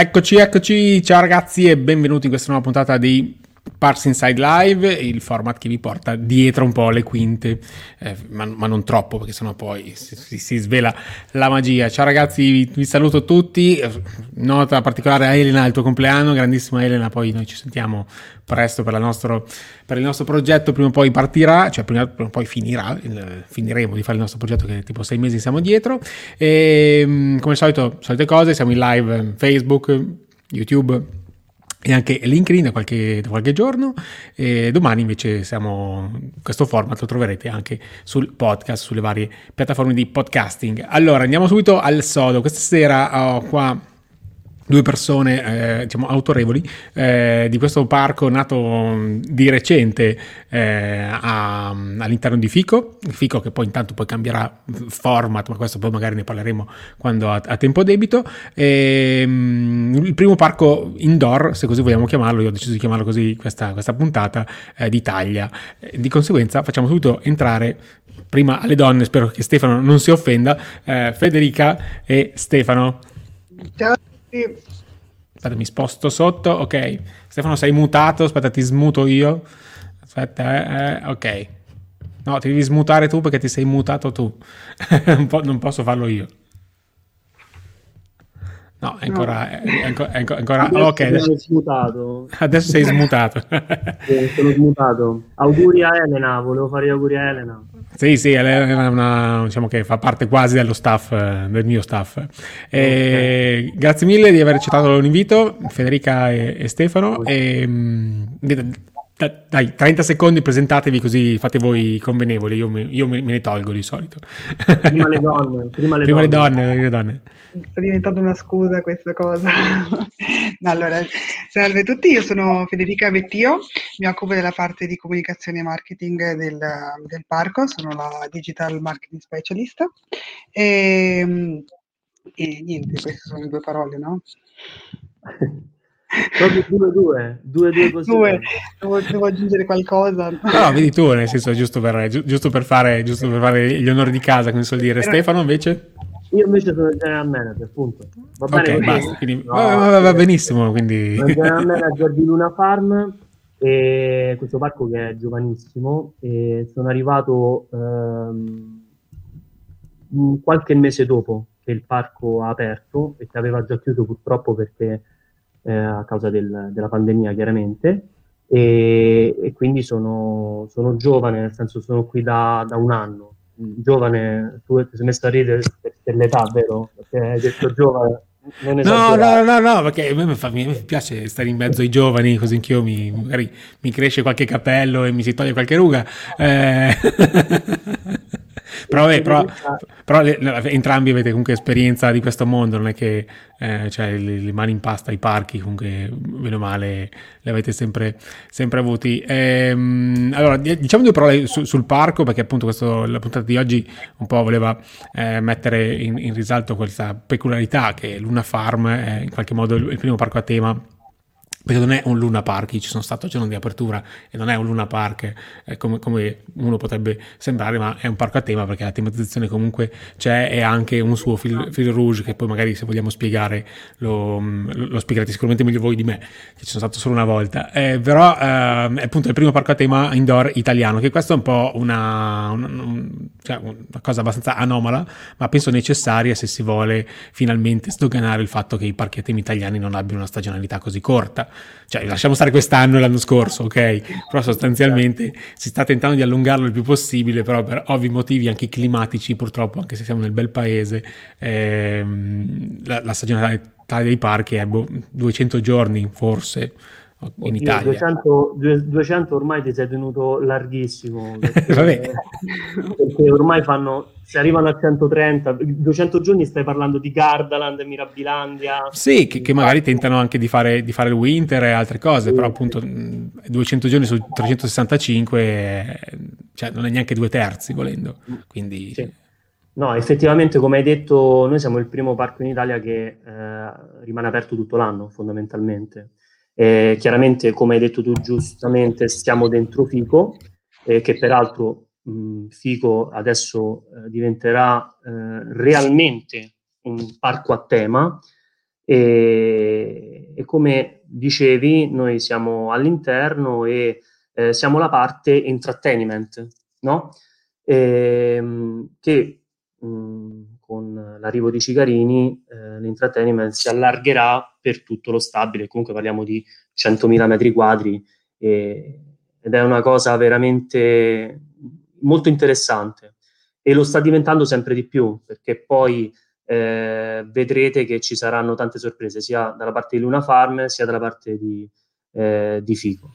Eccoci, eccoci, ciao ragazzi e benvenuti in questa nuova puntata di Parks Inside Live, il format che vi porta dietro un po' le quinte, eh, ma, ma, non troppo perché sennò poi si, si, svela la magia. Ciao ragazzi, vi, vi, saluto tutti, nota particolare a Elena, il tuo compleanno, grandissima Elena, poi noi ci sentiamo presto per, nostro, per il nostro progetto, prima o poi partirà, cioè prima, prima o poi finirà, il, finiremo di fare il nostro progetto che tipo sei mesi siamo dietro. E come al solito, solite cose, siamo in live Facebook, YouTube e anche LinkedIn da qualche, da qualche giorno. E domani invece siamo, questo format lo troverete anche sul podcast, sulle varie piattaforme di podcasting. Allora andiamo subito al sodo. Questa sera ho qua due persone eh, diciamo autorevoli eh, di questo parco nato di recente eh, a, all'interno di Fico, Fico che poi intanto poi cambierà format, ma questo poi magari ne parleremo quando ha, ha tempo debito. E, um, il primo parco indoor, se così vogliamo chiamarlo, io ho deciso di chiamarlo così questa, questa puntata, eh, d'Italia. Di conseguenza facciamo subito entrare prima alle donne, spero che Stefano non si offenda, eh, Federica e Stefano. Ciao sì. Aspetta, mi sposto sotto. Ok. Stefano, sei mutato. Aspetta, ti smuto io. Aspetta, eh, eh, ok. No, ti devi smutare tu perché ti sei mutato tu. non, po- non posso farlo io. No, è ancora. No. È ancora, è ancora adesso ok. Adesso, smutato. adesso sei smutato. sì, sono smutato. Auguri a Elena, volevo fare gli auguri a Elena. Sì, sì, è una, diciamo che fa parte quasi dello staff, del mio staff. E okay. Grazie mille di aver accettato l'invito, Federica e, e Stefano. E, mm, dai, 30 secondi presentatevi così fate voi convenevoli, io, me, io me, ne tolgo di solito. Prima le donne. Prima le prima donne. Le donne, le donne. Sta diventando una scusa questa cosa. allora, salve a tutti, io sono Federica Vettio, mi occupo della parte di comunicazione e marketing del, del parco, sono la Digital Marketing Specialist. E, e niente, queste sono le due parole, no? Proprio 2-2, 2-2 così. Due. Devo, devo, aggiungere qualcosa. No, vedi tu, nel senso, giusto per, giusto per, fare, giusto per fare gli onori di casa, come si suol dire. Però... Stefano, invece? Io invece sono il general manager, appunto. Va bene ok, basta. Quindi, no, va, va, va, benissimo. Quindi... Sono il general manager di Luna Farm, e questo parco che è giovanissimo. E sono arrivato ehm, qualche mese dopo che il parco ha aperto e che aveva già chiuso purtroppo perché eh, a causa del, della pandemia chiaramente e, e quindi sono, sono, giovane, nel senso sono qui da, da, un anno. Giovane, tu ti sei messo a ridere per, per l'età, vero? Perché hai detto giovane. No, no, no, no, perché a me, fa, mi, piace stare in mezzo ai giovani, così anch'io mi, magari mi cresce qualche capello e mi si toglie qualche ruga. Eh. però, vabbè, però, però le, entrambi avete comunque esperienza di questo mondo, non è che eh, cioè, le, le, mani in pasta ai parchi, comunque meno male le avete sempre, sempre avuti. Ehm, allora, diciamo due parole su, sul parco, perché appunto questo, la puntata di oggi un po' voleva eh, mettere in, in, risalto questa peculiarità che Luna Farm è in qualche modo il, il primo parco a tema perché non è un Luna Park, ci sono stato al giorno di apertura e non è un Luna Park eh, come, come, uno potrebbe sembrare, ma è un parco a tema perché la tematizzazione comunque c'è e anche un suo fil, fil rouge che poi magari se vogliamo spiegare lo, lo, spiegherete sicuramente meglio voi di me, che ci sono stato solo una volta. Eh, però eh, è appunto il primo parco a tema indoor italiano, che questo è un po' una, una, cioè una cosa abbastanza anomala, ma penso necessaria se si vuole finalmente sdoganare il fatto che i parchi a tema italiani non abbiano una stagionalità così corta cioè lasciamo stare quest'anno e l'anno scorso, ok? Però sostanzialmente si sta tentando di allungarlo il più possibile, però per ovvi motivi anche climatici, purtroppo, anche se siamo nel bel paese, ehm, la, la stagionalità dei parchi è boh, 200 giorni forse in Italia. 200, 200, ormai ti sei tenuto larghissimo perché, perché, ormai fanno se arrivano a 130 200 giorni stai parlando di Gardaland, Mirabilandia sì, che, che magari tentano anche di fare, di fare, il winter e altre cose sì, però appunto 200 giorni su 365 cioè non è neanche due terzi volendo quindi sì. No, effettivamente, come hai detto, noi siamo il primo parco in Italia che eh, rimane aperto tutto l'anno, fondamentalmente. Eh, chiaramente, come hai detto tu giustamente, stiamo dentro Fico, eh, che peraltro mh, Fico adesso eh, diventerà eh, realmente un parco a tema. E, e come dicevi, noi siamo all'interno e eh, siamo la parte entertainment, no? E, ehm, che mh, con l'arrivo di Cigarini eh, l'entertainment si allargherà per tutto lo stabile, comunque parliamo di 100.000 metri quadri e, ed è una cosa veramente molto interessante e lo sta diventando sempre di più perché poi eh, vedrete che ci saranno tante sorprese sia dalla parte di Luna Farm sia dalla parte di, eh, di Fico.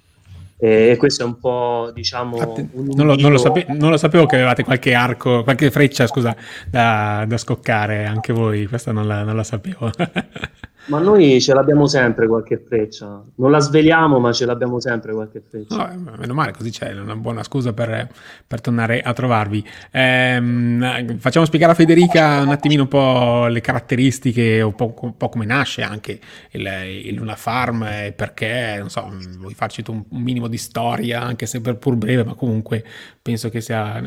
E questo è un po', diciamo... Un non, lo, non, lo sape- non, lo, sapevo che avevate qualche arco, qualche freccia, scusa, da, da scoccare, anche voi, questa non la, non la sapevo. Ma noi ce l'abbiamo sempre qualche freccia. Non la sveliamo, ma ce l'abbiamo sempre qualche freccia. No, eh, meno male, così c'è una buona scusa per, per tornare a trovarvi. Ehm, facciamo spiegare a Federica un attimino un po' le caratteristiche, un po', un po come nasce anche il, il, Luna Farm e perché, non so, vuoi farci un, un minimo di storia, anche se per pur breve, ma comunque penso che sia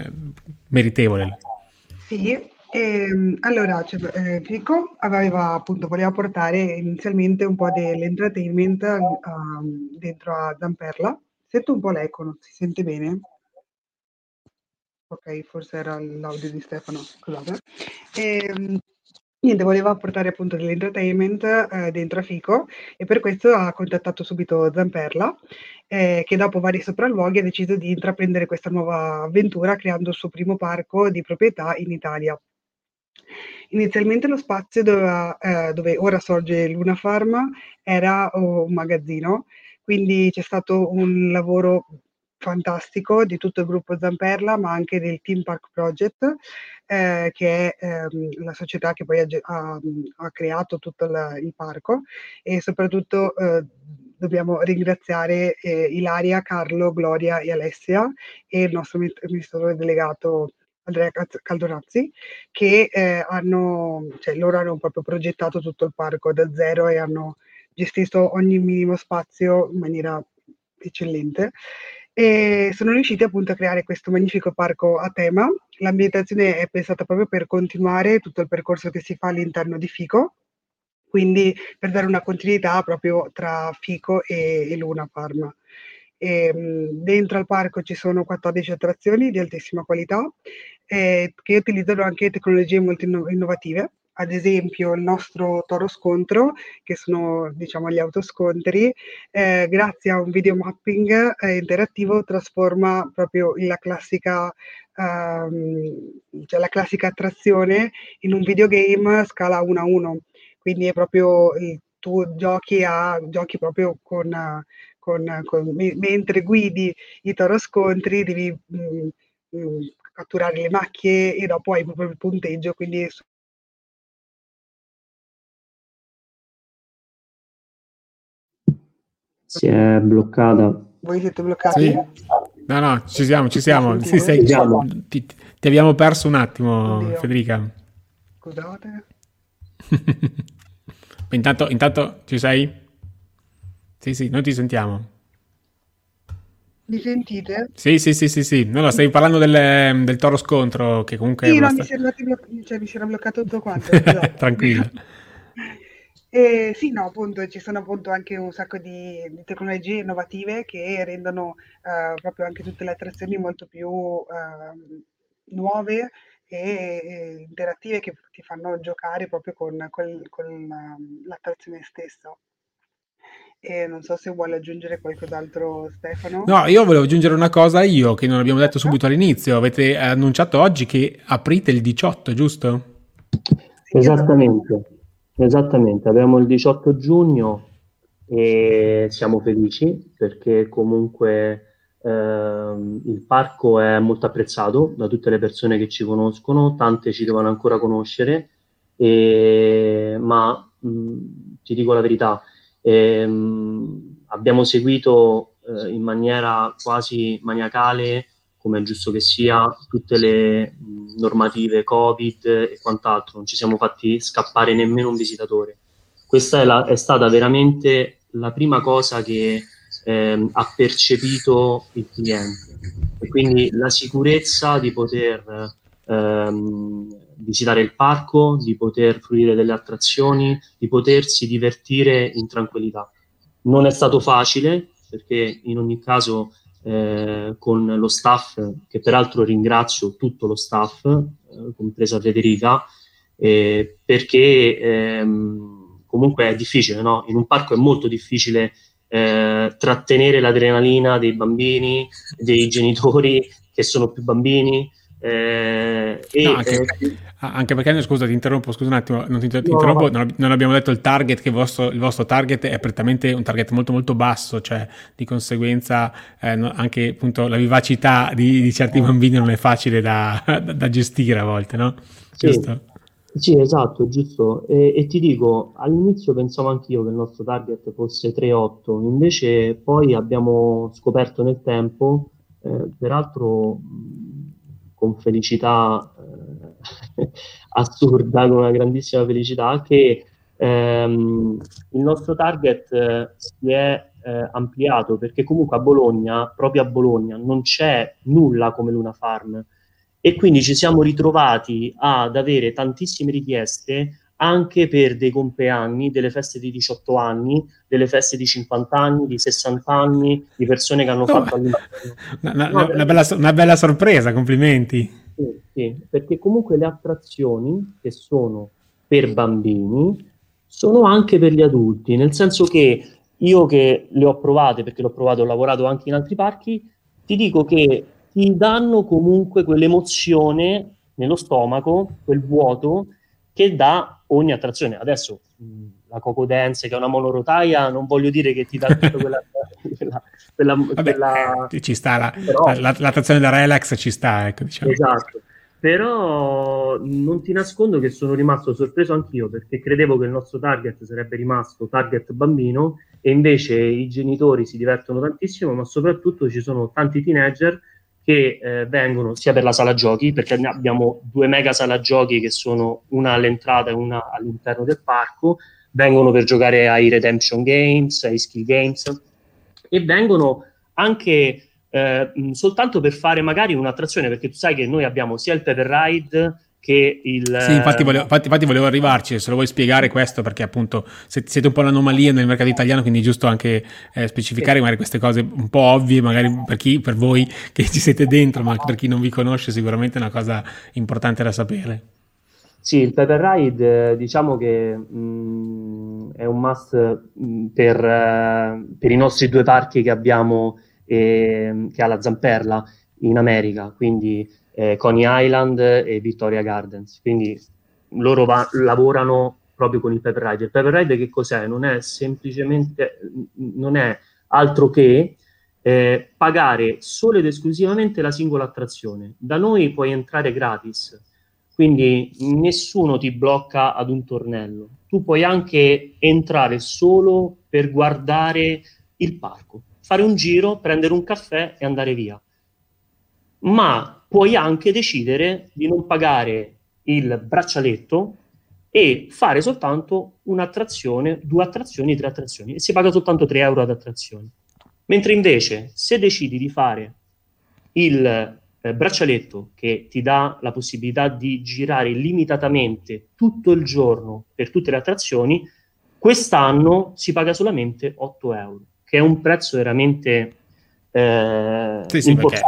meritevole. Sì, ehm, allora, cioè, eh, Fico aveva appunto, voleva portare inizialmente un po' dell'entertainment uh, dentro a Zamperla. Sento un po' l'eco, non si sente bene? Ok, forse era l'audio di Stefano, scusate. Ehm, niente, voleva portare appunto dell'entertainment eh, dentro a Fico e per questo ha contattato subito Zamperla, eh, che dopo vari sopralluoghi ha deciso di intraprendere questa nuova avventura creando il suo primo parco di proprietà in Italia. Inizialmente lo spazio doveva, eh, dove ora sorge Luna Farm era oh, un magazzino, quindi c'è stato un lavoro fantastico di tutto il gruppo Zamperla, ma anche del Team Park Project, eh, che è ehm, la società che poi ha, ha, ha creato tutto il, il, parco. E soprattutto eh, dobbiamo ringraziare eh, Ilaria, Carlo, Gloria e Alessia e il nostro amministratore delegato Andrea Caldorazzi, che eh, hanno, cioè loro hanno proprio progettato tutto il parco da zero e hanno gestito ogni minimo spazio in maniera eccellente e sono riusciti appunto a creare questo magnifico parco a tema. L'ambientazione è pensata proprio per continuare tutto il percorso che si fa all'interno di Fico, quindi per dare una continuità proprio tra Fico e, e Luna Farm. E, ehm, dentro al parco ci sono 14 attrazioni di altissima qualità eh, che utilizzano anche tecnologie molto inno- innovative. Ad esempio il nostro toro scontro, che sono diciamo gli autoscontri, eh, grazie a un video mapping eh, interattivo trasforma proprio la classica, ehm, cioè la classica attrazione in un videogame scala 1 a 1. Quindi è proprio tu giochi, a, giochi proprio con, con, con, mentre guidi i toro scontri devi mh, mm, mm, catturare le macchie e dopo hai proprio il punteggio, quindi si è bloccata. Voi siete bloccati? Sì. No, no, ci siamo, ci siamo. Sì, sei, ti, ti, abbiamo perso un attimo, Oddio. Federica. Scusate. intanto, intanto ci sei? Sì, sì, noi ti sentiamo. Mi sentite? Sì, sì, sì, sì, sì. No, no, stai parlando del, del toro scontro che comunque... Sì, no, sta... mi, si bloc- cioè, mi si era bloccato tutto quanto. Tranquillo. Eh, sì, no, appunto, ci sono appunto anche un sacco di, di tecnologie innovative che rendono eh, proprio anche tutte le attrazioni molto più eh, nuove e, e, interattive che ti fanno giocare proprio con, con, con ehm, l'attrazione stessa. E non so se vuole aggiungere qualcos'altro Stefano. No, io volevo aggiungere una cosa io che non abbiamo detto subito all'inizio. Avete annunciato oggi che aprite il 18, giusto? Esattamente, esattamente. Abbiamo il 18 giugno e siamo felici perché comunque ehm, il parco è molto apprezzato da tutte le persone che ci conoscono, tante ci devono ancora conoscere, e, ma mh, ti dico la verità, Ehm, abbiamo seguito eh, in maniera quasi maniacale, come è giusto che sia, tutte le normative Covid e quant'altro, non ci siamo fatti scappare nemmeno un visitatore. Questa è, la, è stata veramente la prima cosa che ehm, ha percepito il cliente e quindi la sicurezza di poter ehm, visitare il parco, di poter fruire delle attrazioni, di potersi divertire in tranquillità. Non è stato facile perché in ogni caso eh, con lo staff, che peraltro ringrazio tutto lo staff, eh, compresa Federica, eh, perché ehm, comunque è difficile, no? In un parco è molto difficile eh, trattenere l'adrenalina dei bambini, dei genitori che sono più bambini. Eh, no, anche, eh, anche, perché, scusa, ti interrompo, scusa un attimo, non ti, ti no, interrompo, non, non, abbiamo detto il target, che il vostro, il vostro, target è prettamente un target molto molto basso, cioè di conseguenza eh, no, anche appunto la vivacità di, di certi bambini non è facile da, da, da gestire a volte, no? Sì. Giusto? Sì, esatto, giusto. E, e, ti dico, all'inizio pensavo anch'io che il nostro target fosse 3-8, invece poi abbiamo scoperto nel tempo, eh, peraltro con felicità eh, assurda, con una grandissima felicità, che ehm, il nostro target eh, si è eh, ampliato perché comunque a Bologna, proprio a Bologna, non c'è nulla come Luna Farm. E quindi ci siamo ritrovati ad avere tantissime richieste anche per dei compleanni, delle feste di 18 anni, delle feste di 50 anni, di 60 anni, di persone che hanno oh, fatto una, una, no, una, bella, una, bella, sorpresa, complimenti. Sì, sì, perché comunque le attrazioni che sono per bambini sono anche per gli adulti, nel senso che io che le ho provate, perché l'ho provato, ho lavorato anche in altri parchi, ti dico che ti danno comunque quell'emozione nello stomaco, quel vuoto che dà ogni attrazione. Adesso la Coco Dance, che è una monorotaia, non voglio dire che ti dà tutta quella... quella, quella, Vabbè, quella... Eh, ci sta, la, Però, la, l'attrazione da relax ci sta, ecco, diciamo. Esatto. Però non ti nascondo che sono rimasto sorpreso anch'io perché credevo che il nostro target sarebbe rimasto target bambino e invece i genitori si divertono tantissimo, ma soprattutto ci sono tanti teenager che eh, vengono sia per la sala giochi, perché abbiamo due mega sala giochi che sono una all'entrata e una all'interno del parco, vengono per giocare ai redemption games, ai skill games e vengono anche eh, soltanto per fare magari un'attrazione, perché tu sai che noi abbiamo sia il Pepper Ride che il... Sì, infatti volevo, infatti, infatti volevo, arrivarci, se lo vuoi spiegare questo, perché appunto siete un po' l'anomalia nel mercato italiano, quindi è giusto anche eh, specificare sì. magari queste cose un po' ovvie, magari per chi, per voi che ci siete dentro, ma per chi non vi conosce sicuramente è una cosa importante da sapere. Sì, il Pepper Ride diciamo che mh, mm, è un must mh, mm, per, uh, per, i nostri due parchi che abbiamo, eh, che ha la Zamperla in America, quindi eh, Coney Island e Victoria Gardens. Quindi loro va- lavorano proprio con il Pepper Ride. Il Pepper Ride che cos'è? Non è semplicemente, non è altro che eh, pagare solo ed esclusivamente la singola attrazione. Da noi puoi entrare gratis, quindi nessuno ti blocca ad un tornello. Tu puoi anche entrare solo per guardare il parco, fare un giro, prendere un caffè e andare via. Ma puoi anche decidere di non pagare il braccialetto e fare soltanto un'attrazione, due attrazioni, tre attrazioni e si paga soltanto 3 euro ad attrazione. Mentre invece se decidi di fare il eh, braccialetto che ti dà la possibilità di girare limitatamente tutto il giorno per tutte le attrazioni, quest'anno si paga solamente 8 euro, che è un prezzo veramente eh, sì, sì, perché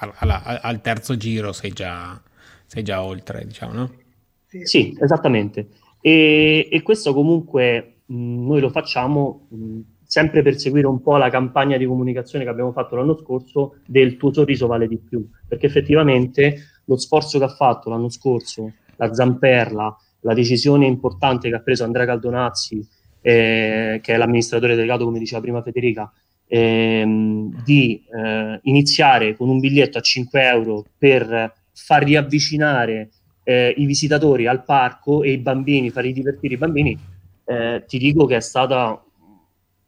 al, al, terzo giro sei già, sei già oltre, diciamo, no? Sì, esattamente. E, e questo comunque mh, noi lo facciamo mh, sempre per seguire un po' la campagna di comunicazione che abbiamo fatto l'anno scorso del tuo sorriso vale di più, perché effettivamente lo sforzo che ha fatto l'anno scorso la Zamperla, la decisione importante che ha preso Andrea Caldonazzi, eh, che è l'amministratore delegato, come diceva prima Federica, ehm, di eh, iniziare con un biglietto a 5 euro per far riavvicinare eh, i visitatori al parco e i bambini, far divertire i bambini, eh, ti dico che è stata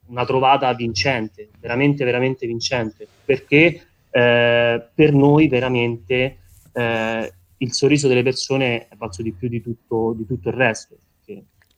una trovata vincente, veramente, veramente vincente, perché eh, per noi veramente eh, il sorriso delle persone è valso di più di tutto, di tutto il resto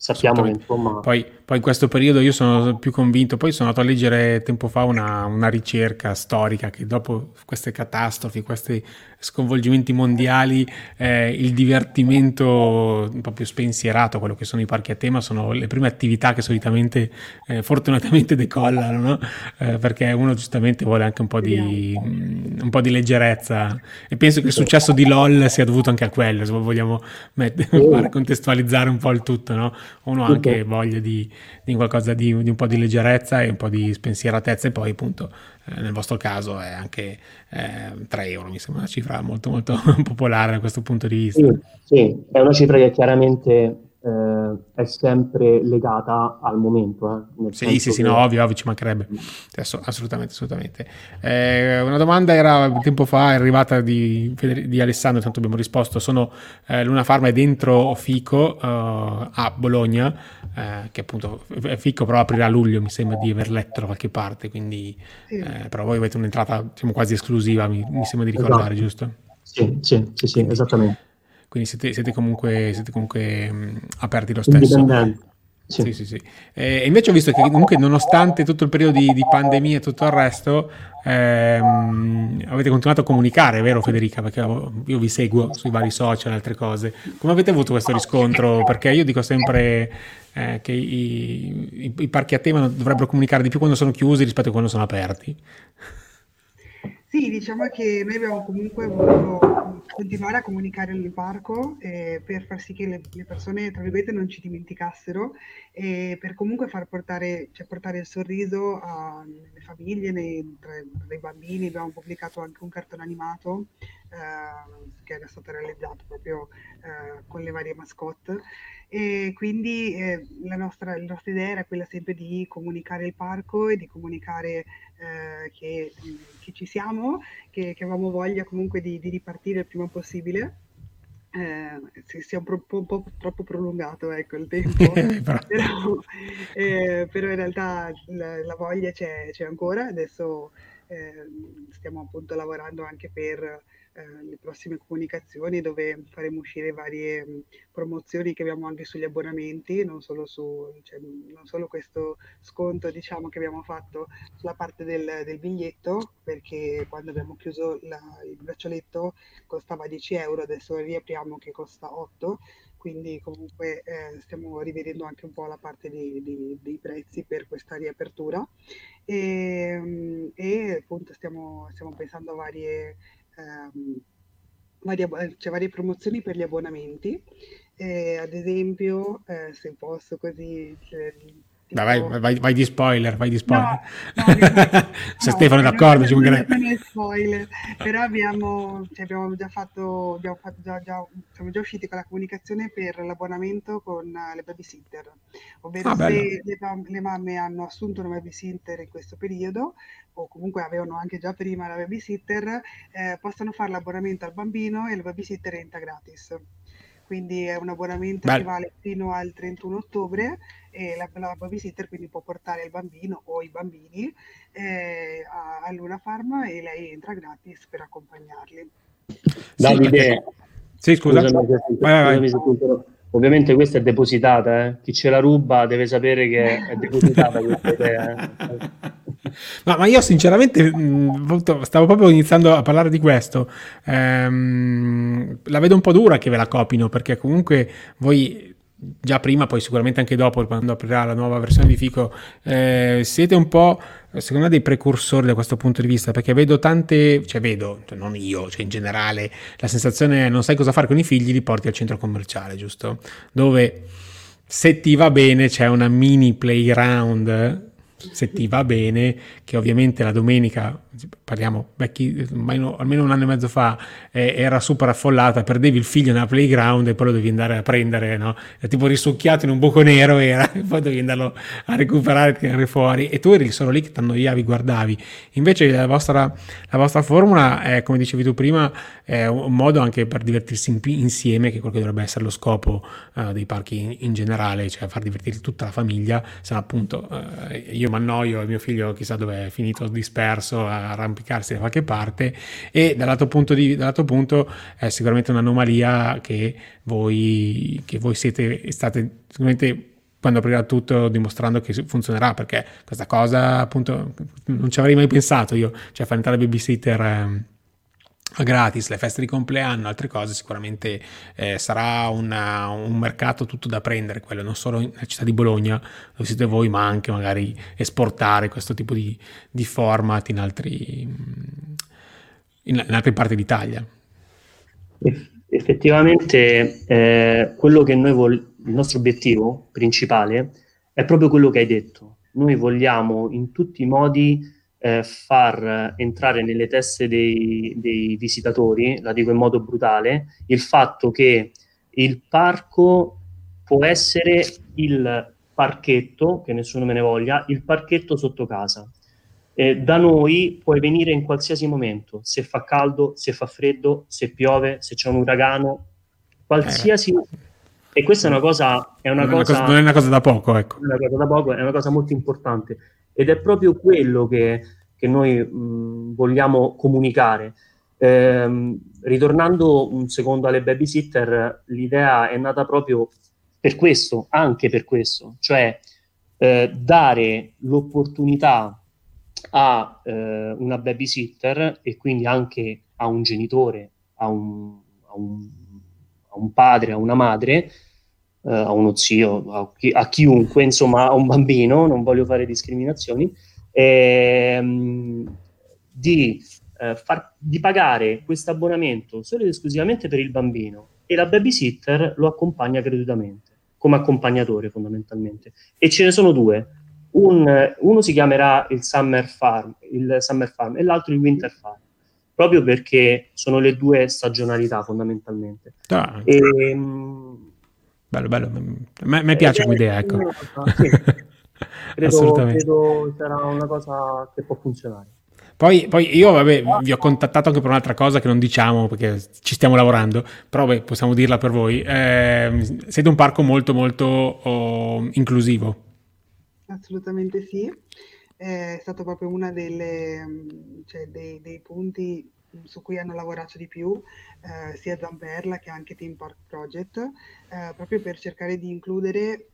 sappiamo che insomma... Poi, poi, in questo periodo io sono più convinto, poi sono andato a leggere tempo fa una, una ricerca storica che dopo queste catastrofi, questi sconvolgimenti mondiali, eh, il divertimento un po' più spensierato, quello che sono i parchi a tema, sono le prime attività che solitamente eh, fortunatamente decollano, no? eh, perché uno giustamente vuole anche un po, di, un po' di leggerezza e penso che il successo di LOL sia dovuto anche a quello, se vogliamo fare, contestualizzare un po' il tutto, no? uno ha anche voglia di, di qualcosa di, di un po' di leggerezza e un po' di spensieratezza e poi appunto nel vostro caso è anche eh, 3 euro, mi sembra una cifra molto molto popolare da questo punto di vista. Sì, sì, è una cifra che chiaramente eh, è sempre legata al momento. Eh, sì, sì, sì, no, ovvio, ovvio, ci mancherebbe. Adesso, assolutamente, assolutamente. Eh, una domanda era tempo fa, è arrivata di, di Alessandro, tanto abbiamo risposto. Sono eh, Luna Farma è dentro Fico eh, a Bologna, eh, che appunto Fico però aprirà a luglio, mi sembra di aver letto da qualche parte, quindi sì. però voi avete un'entrata diciamo, quasi esclusiva, mi, mi sembra di ricordare, esatto. giusto? Sì, sì, sì, sì esattamente quindi siete, siete comunque, siete comunque mh, aperti lo stesso. Sì. Sì, sì, sì. E invece ho visto che comunque nonostante tutto il periodo di, di pandemia e tutto il resto, ehm, avete continuato a comunicare, vero Federica? Perché io vi seguo sui vari social e altre cose. Come avete avuto questo riscontro? Perché io dico sempre eh, che i, i, i parchi a tema dovrebbero comunicare di più quando sono chiusi rispetto a quando sono aperti. Sì, diciamo che noi abbiamo comunque voluto continuare a comunicare nel parco eh, per far sì che le, le, persone, tra virgolette, non ci dimenticassero e per comunque far portare, cioè portare il sorriso alle famiglie, nei, tra, tra, i bambini. Abbiamo pubblicato anche un cartone animato che era stato realizzato proprio eh, con le varie mascotte e quindi eh, la, nostra, la, nostra, idea era quella sempre di comunicare il parco e di comunicare eh, che, che, ci siamo, che, che, avevamo voglia comunque di, di ripartire il prima possibile. Eh, si, è un po', un po', troppo prolungato ecco, il tempo, però, eh, però, in realtà la, la voglia c'è, c'è, ancora. Adesso eh, stiamo appunto lavorando anche per eh, le prossime comunicazioni dove faremo uscire varie mh, promozioni che abbiamo anche sugli abbonamenti, non solo, su, cioè, non solo questo sconto diciamo, che abbiamo fatto sulla parte del, del biglietto, perché quando abbiamo chiuso la, il braccialetto costava 10 euro, adesso riapriamo che costa 8 quindi comunque eh, stiamo rivedendo anche un po' la parte di, di, dei prezzi per questa riapertura. E, e appunto stiamo, stiamo pensando a varie ehm, varie, cioè, varie promozioni per gli abbonamenti. Eh, ad esempio, eh, se posso così... Vai, vai, vai, di spoiler, vai di spoiler. No, no, Se no, Stefano è d'accordo, ci mancherebbe. Non è spoiler, però abbiamo, cioè abbiamo già fatto, abbiamo fatto già, già, siamo già usciti con la comunicazione per l'abbonamento con le babysitter, ovvero ah, se le, le, mamme hanno assunto una babysitter in questo periodo, o comunque avevano anche già prima la babysitter, eh, possono fare l'abbonamento al bambino e la babysitter entra gratis quindi è un abbonamento Bello. che vale fino al 31 ottobre e la, la babysitter quindi può portare il bambino o i bambini eh, a, a Luna Farm e lei entra gratis per accompagnarli. Davide, sì, scusa. Scusami, vai, vai. Scusami, Ovviamente questa è depositata, eh? chi ce la ruba deve sapere che è depositata questa idea. Eh? Ma, ma, io sinceramente stavo proprio iniziando a parlare di questo. Ehm, la vedo un po' dura che ve la copino perché comunque voi già prima, poi sicuramente anche dopo, quando aprirà la nuova versione di Fico, eh, siete un po', secondo me, dei precursori da questo punto di vista, perché vedo tante, cioè vedo, cioè non io, cioè in generale, la sensazione non sai cosa fare con i figli, li porti al centro commerciale, giusto? Dove se ti va bene c'è una mini playground se ti va bene, che ovviamente la domenica, parliamo vecchi, almeno, almeno un anno e mezzo fa, eh, era super affollata, perdevi il figlio nella playground e poi lo devi andare a prendere, no? È tipo risucchiato in un buco nero era, e poi devi andarlo a recuperare e tirare fuori e tu eri solo lì che ti annoiavi, guardavi. Invece la vostra, la vostra formula, è, come dicevi tu prima, è un modo anche per divertirsi in, insieme, che è quello che dovrebbe essere lo scopo uh, dei parchi in, in, generale, cioè far divertire tutta la famiglia, se no appunto uh, io mi annoio e mio figlio chissà dove è finito disperso a arrampicarsi da qualche parte e dall'altro punto, di, dall'altro punto è sicuramente un'anomalia che voi, che voi siete state sicuramente quando aprirà tutto dimostrando che funzionerà perché questa cosa appunto non ci avrei mai pensato io cioè fare entrare babysitter eh, gratis, le feste di compleanno, altre cose, sicuramente eh, sarà una, un mercato tutto da prendere, quello non solo nella città di Bologna, dove siete voi, ma anche magari esportare questo tipo di, di format in, altri, in, in altre parti d'Italia. Effettivamente eh, quello che noi vol- il nostro obiettivo principale è proprio quello che hai detto. Noi vogliamo in tutti i modi eh, far entrare nelle teste dei, dei, visitatori, la dico in modo brutale, il fatto che il parco può essere il parchetto, che nessuno me ne voglia, il parchetto sotto casa. Eh, da noi puoi venire in qualsiasi momento, se fa caldo, se fa freddo, se piove, se c'è un uragano, qualsiasi... E questa è una cosa... È una non, cosa, non è una cosa da poco, ecco. È una cosa da poco, è una cosa molto importante ed è proprio quello che, che noi mh, vogliamo comunicare. Eh, ritornando un secondo alle babysitter, l'idea è nata proprio per questo, anche per questo, cioè eh, dare l'opportunità a eh, una babysitter e quindi anche a un genitore, a un, a un, a un padre, a una madre, eh, a uno zio, a, chi, a, chiunque, insomma a un bambino, non voglio fare discriminazioni, ehm, di, eh, far, di pagare questo abbonamento solo ed esclusivamente per il bambino e la babysitter lo accompagna gratuitamente, come accompagnatore fondamentalmente. E ce ne sono due. Un, uno si chiamerà il Summer Farm, il Summer Farm e l'altro il Winter Farm proprio perché sono le due stagionalità fondamentalmente. Ah. E, Bello, bello. A me, piace come idea, ecco. Sì. credo, Assolutamente. credo sarà una cosa che può funzionare. Poi, poi, io vabbè, vi ho contattato anche per un'altra cosa che non diciamo perché ci stiamo lavorando, però beh, possiamo dirla per voi. Eh, siete un parco molto molto oh, inclusivo. Assolutamente sì, è stato proprio uno cioè, dei, dei punti su cui hanno lavorato di più eh, sia Zamperla che anche Team Park Project, eh, proprio per cercare di includere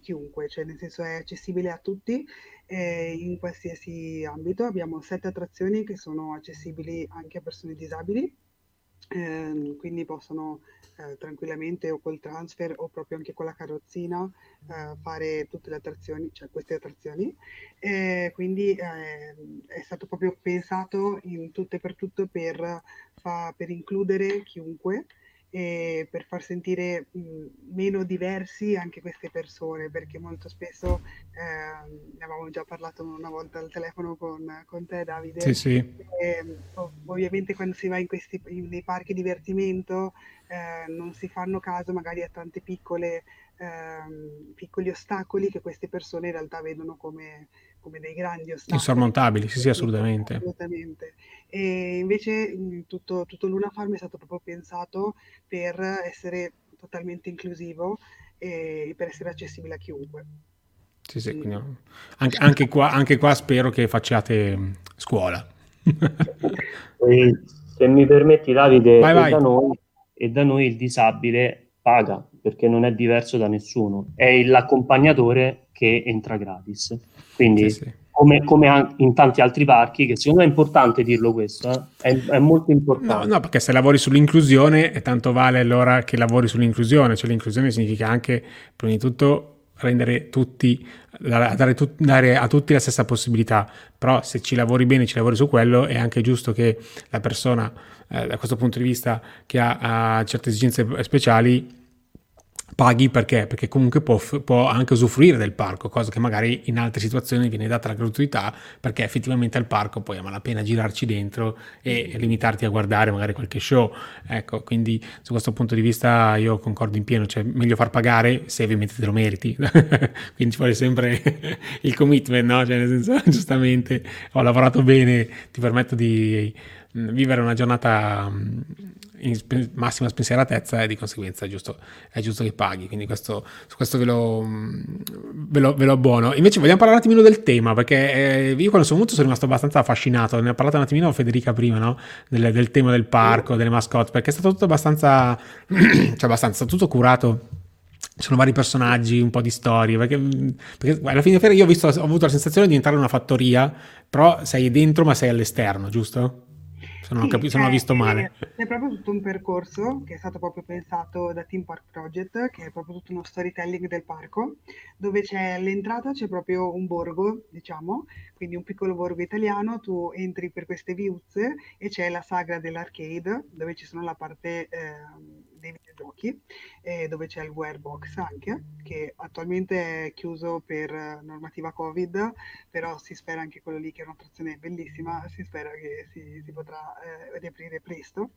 chiunque, cioè nel senso è accessibile a tutti eh, in qualsiasi ambito. Abbiamo sette attrazioni che sono accessibili anche a persone disabili, ehm, quindi possono eh, tranquillamente o col transfer o proprio anche con la carrozzina eh, fare tutte le attrazioni, cioè queste attrazioni. Eh, quindi è stato proprio pensato in tutto e per tutto per, fa, per includere chiunque e per far sentire mh, meno diversi anche queste persone, perché molto spesso eh, ne avevamo già parlato una volta al telefono con, con te Davide, sì, sì. E, ovviamente quando si va in questi, in, nei parchi divertimento eh, non si fanno caso magari a tante piccole eh, piccoli ostacoli che queste persone in realtà vedono come, come dei grandi ostacoli. Insormontabili, sì, sì, assolutamente. assolutamente. E invece tutto, tutto Luna Farm è stato proprio pensato per essere totalmente inclusivo e per essere accessibile a chiunque. Sì, sì, quindi, anche, anche, qua, anche qua spero che facciate scuola. se mi permetti Davide, vai, vai. Da noi, e da noi il disabile paga perché non è diverso da nessuno, è l'accompagnatore che entra gratis. Quindi, sì, sì. Come, come, in tanti altri parchi, che secondo me è importante dirlo questo, eh? è, è, molto importante. No, no, perché se lavori sull'inclusione, tanto vale allora che lavori sull'inclusione, cioè l'inclusione significa anche, prima di tutto, rendere tutti, dare, dare, a tutti la stessa possibilità, però se ci lavori bene, ci lavori su quello, è anche giusto che la persona, eh, da questo punto di vista, che ha, ha certe esigenze speciali, paghi perché? Perché comunque può, può, anche usufruire del parco, cosa che magari in altre situazioni viene data la gratuità perché effettivamente al parco poi a malapena girarci dentro e limitarti a guardare magari qualche show. Ecco, quindi su questo punto di vista io concordo in pieno, cioè meglio far pagare se ovviamente te lo meriti. quindi ci vuole sempre il commitment, no? Cioè nel senso, giustamente ho lavorato bene, ti permetto di mm, vivere una giornata mm, in spe- massima spensieratezza e di conseguenza è giusto, è giusto che paghi. Quindi questo, su questo ve lo, ve, lo, ve lo abbuono. Invece vogliamo parlare un attimino del tema, perché eh, io quando sono venuto sono rimasto abbastanza affascinato. Ne ha parlato un attimino Federica prima, no? del, del, tema del parco, delle mascotte, perché è stato tutto abbastanza, cioè abbastanza, tutto curato ci sono vari personaggi, un po' di storie, perché, perché alla fine fiera io ho, visto, ho avuto la sensazione di entrare in una fattoria, però sei dentro ma sei all'esterno, giusto? Se non, sì, ho, capito, se non ho visto male. È proprio tutto un percorso che è stato proprio pensato da Team Park Project, che è proprio tutto uno storytelling del parco, dove c'è all'entrata c'è proprio un borgo, diciamo, quindi un piccolo borgo italiano, tu entri per queste viuzze e c'è la sagra dell'arcade, dove ci sono la parte... Eh, videogiochi, eh, dove c'è il Warebox anche, che attualmente è chiuso per normativa Covid, però si spera anche quello lì che è un'attrazione bellissima, si spera che si, si potrà eh, riaprire presto.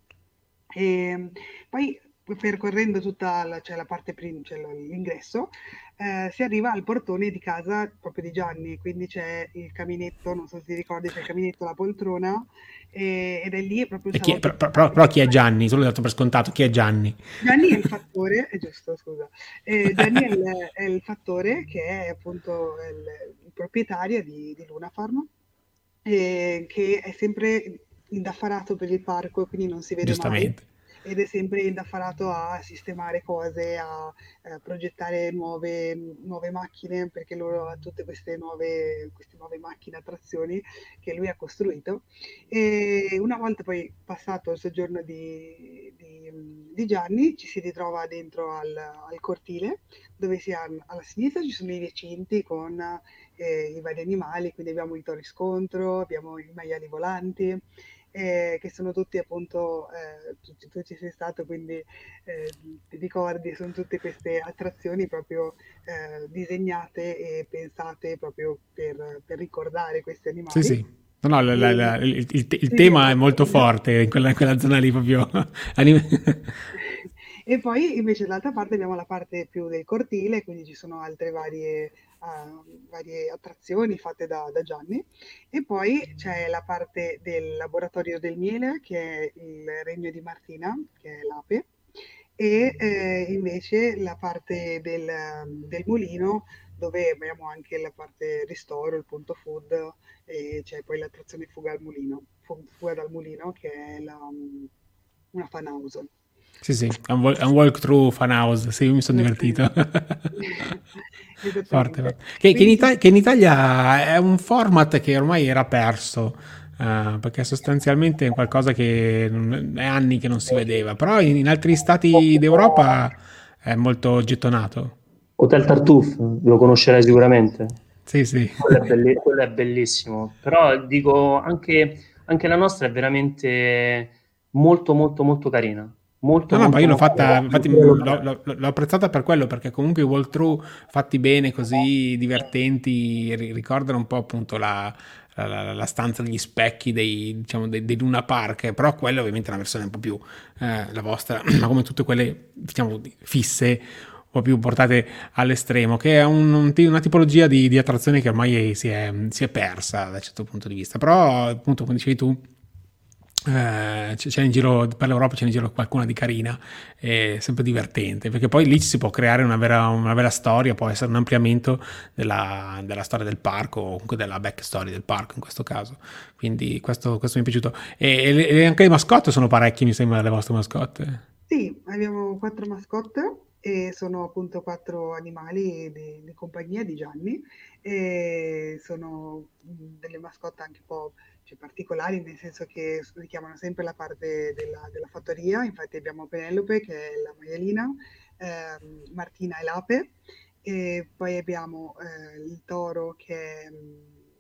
E poi percorrendo tutta la, cioè la parte prim, cioè l'ingresso, eh, si arriva al portone di casa proprio di Gianni, quindi c'è il caminetto, non so se ti ricordi, c'è il caminetto, la poltrona, e, ed è lì è proprio... Chi è, però, però, però, chi è Gianni? Solo dato per scontato, chi è Gianni? Gianni è il fattore, è giusto, scusa, eh, Gianni è il, è il, fattore che è appunto il, il proprietario di, di Luna Farm, eh, che è sempre indaffarato per il parco quindi non si vede Giustamente. mai ed è sempre indaffarato a sistemare cose, a eh, progettare nuove, nuove, macchine, perché loro ha tutte queste nuove, queste nuove macchine, attrazioni che lui ha costruito. E una volta poi passato il soggiorno di, di, di Gianni, ci si ritrova dentro al, al cortile, dove si ha, alla sinistra ci sono i recinti con eh, i vari animali, quindi abbiamo i tori scontro, abbiamo i maiali volanti, eh, che sono tutti appunto, eh, tu, tu, ci sei stato quindi eh, ti ricordi, sono tutte queste attrazioni proprio eh, disegnate e pensate proprio per, per, ricordare questi animali. Sì, sì. No, no, la, la, la, il, il, il sì, tema è molto forte in quella, in quella zona lì proprio. e poi invece dall'altra parte abbiamo la parte più del cortile, quindi ci sono altre varie varie attrazioni fatte da, da, Gianni e poi c'è la parte del laboratorio del miele che è il regno di Martina che è l'ape e eh, invece la parte del, del, mulino dove abbiamo anche la parte ristoro, il punto food e c'è poi l'attrazione fuga al mulino, fuga dal mulino che è la, una fan house. Sì, sì, è un, è un walkthrough fan house, sì, mi sono divertito. forte, forte. Che, che, in Italia, che, in Italia, è un format che ormai era perso. Uh, perché sostanzialmente è qualcosa che è anni che non si vedeva, però in, in altri stati d'Europa è molto gettonato. Hotel Tartuffe, lo conoscerai sicuramente. Sì, sì. Quello è, belli- quello è bellissimo, però dico anche, anche la nostra è veramente molto molto molto carina molto, no, no, ma io l'ho fatta, infatti l'ho, l'ho, l'ho, apprezzata per quello, perché comunque i walkthrough fatti bene, così divertenti, ricordano un po' appunto la, la, la stanza degli specchi dei, diciamo, dei, dei, Luna Park, però quella ovviamente è una versione un po' più eh, la vostra, ma come tutte quelle diciamo fisse, un po' più portate all'estremo, che è un, una tipologia di, di, attrazione che ormai si è, si è persa da un certo punto di vista, però appunto come dicevi tu, eh, c'è in giro per l'Europa c'è in giro qualcuna di carina è sempre divertente perché poi lì si può creare una vera, una vera storia può essere un ampliamento della, della, storia del parco o comunque della backstory del parco in questo caso. Quindi questo, questo mi è piaciuto. E, e, anche le mascotte sono parecchie mi sembra le vostre mascotte? Sì abbiamo quattro mascotte e sono appunto quattro animali di, di compagnia di Gianni e sono delle mascotte anche un po' cioè, particolari, nel senso che richiamano sempre la parte della, della, fattoria, infatti abbiamo Penelope che è la maialina, eh, Martina è l'ape, e poi abbiamo eh, il toro che è um,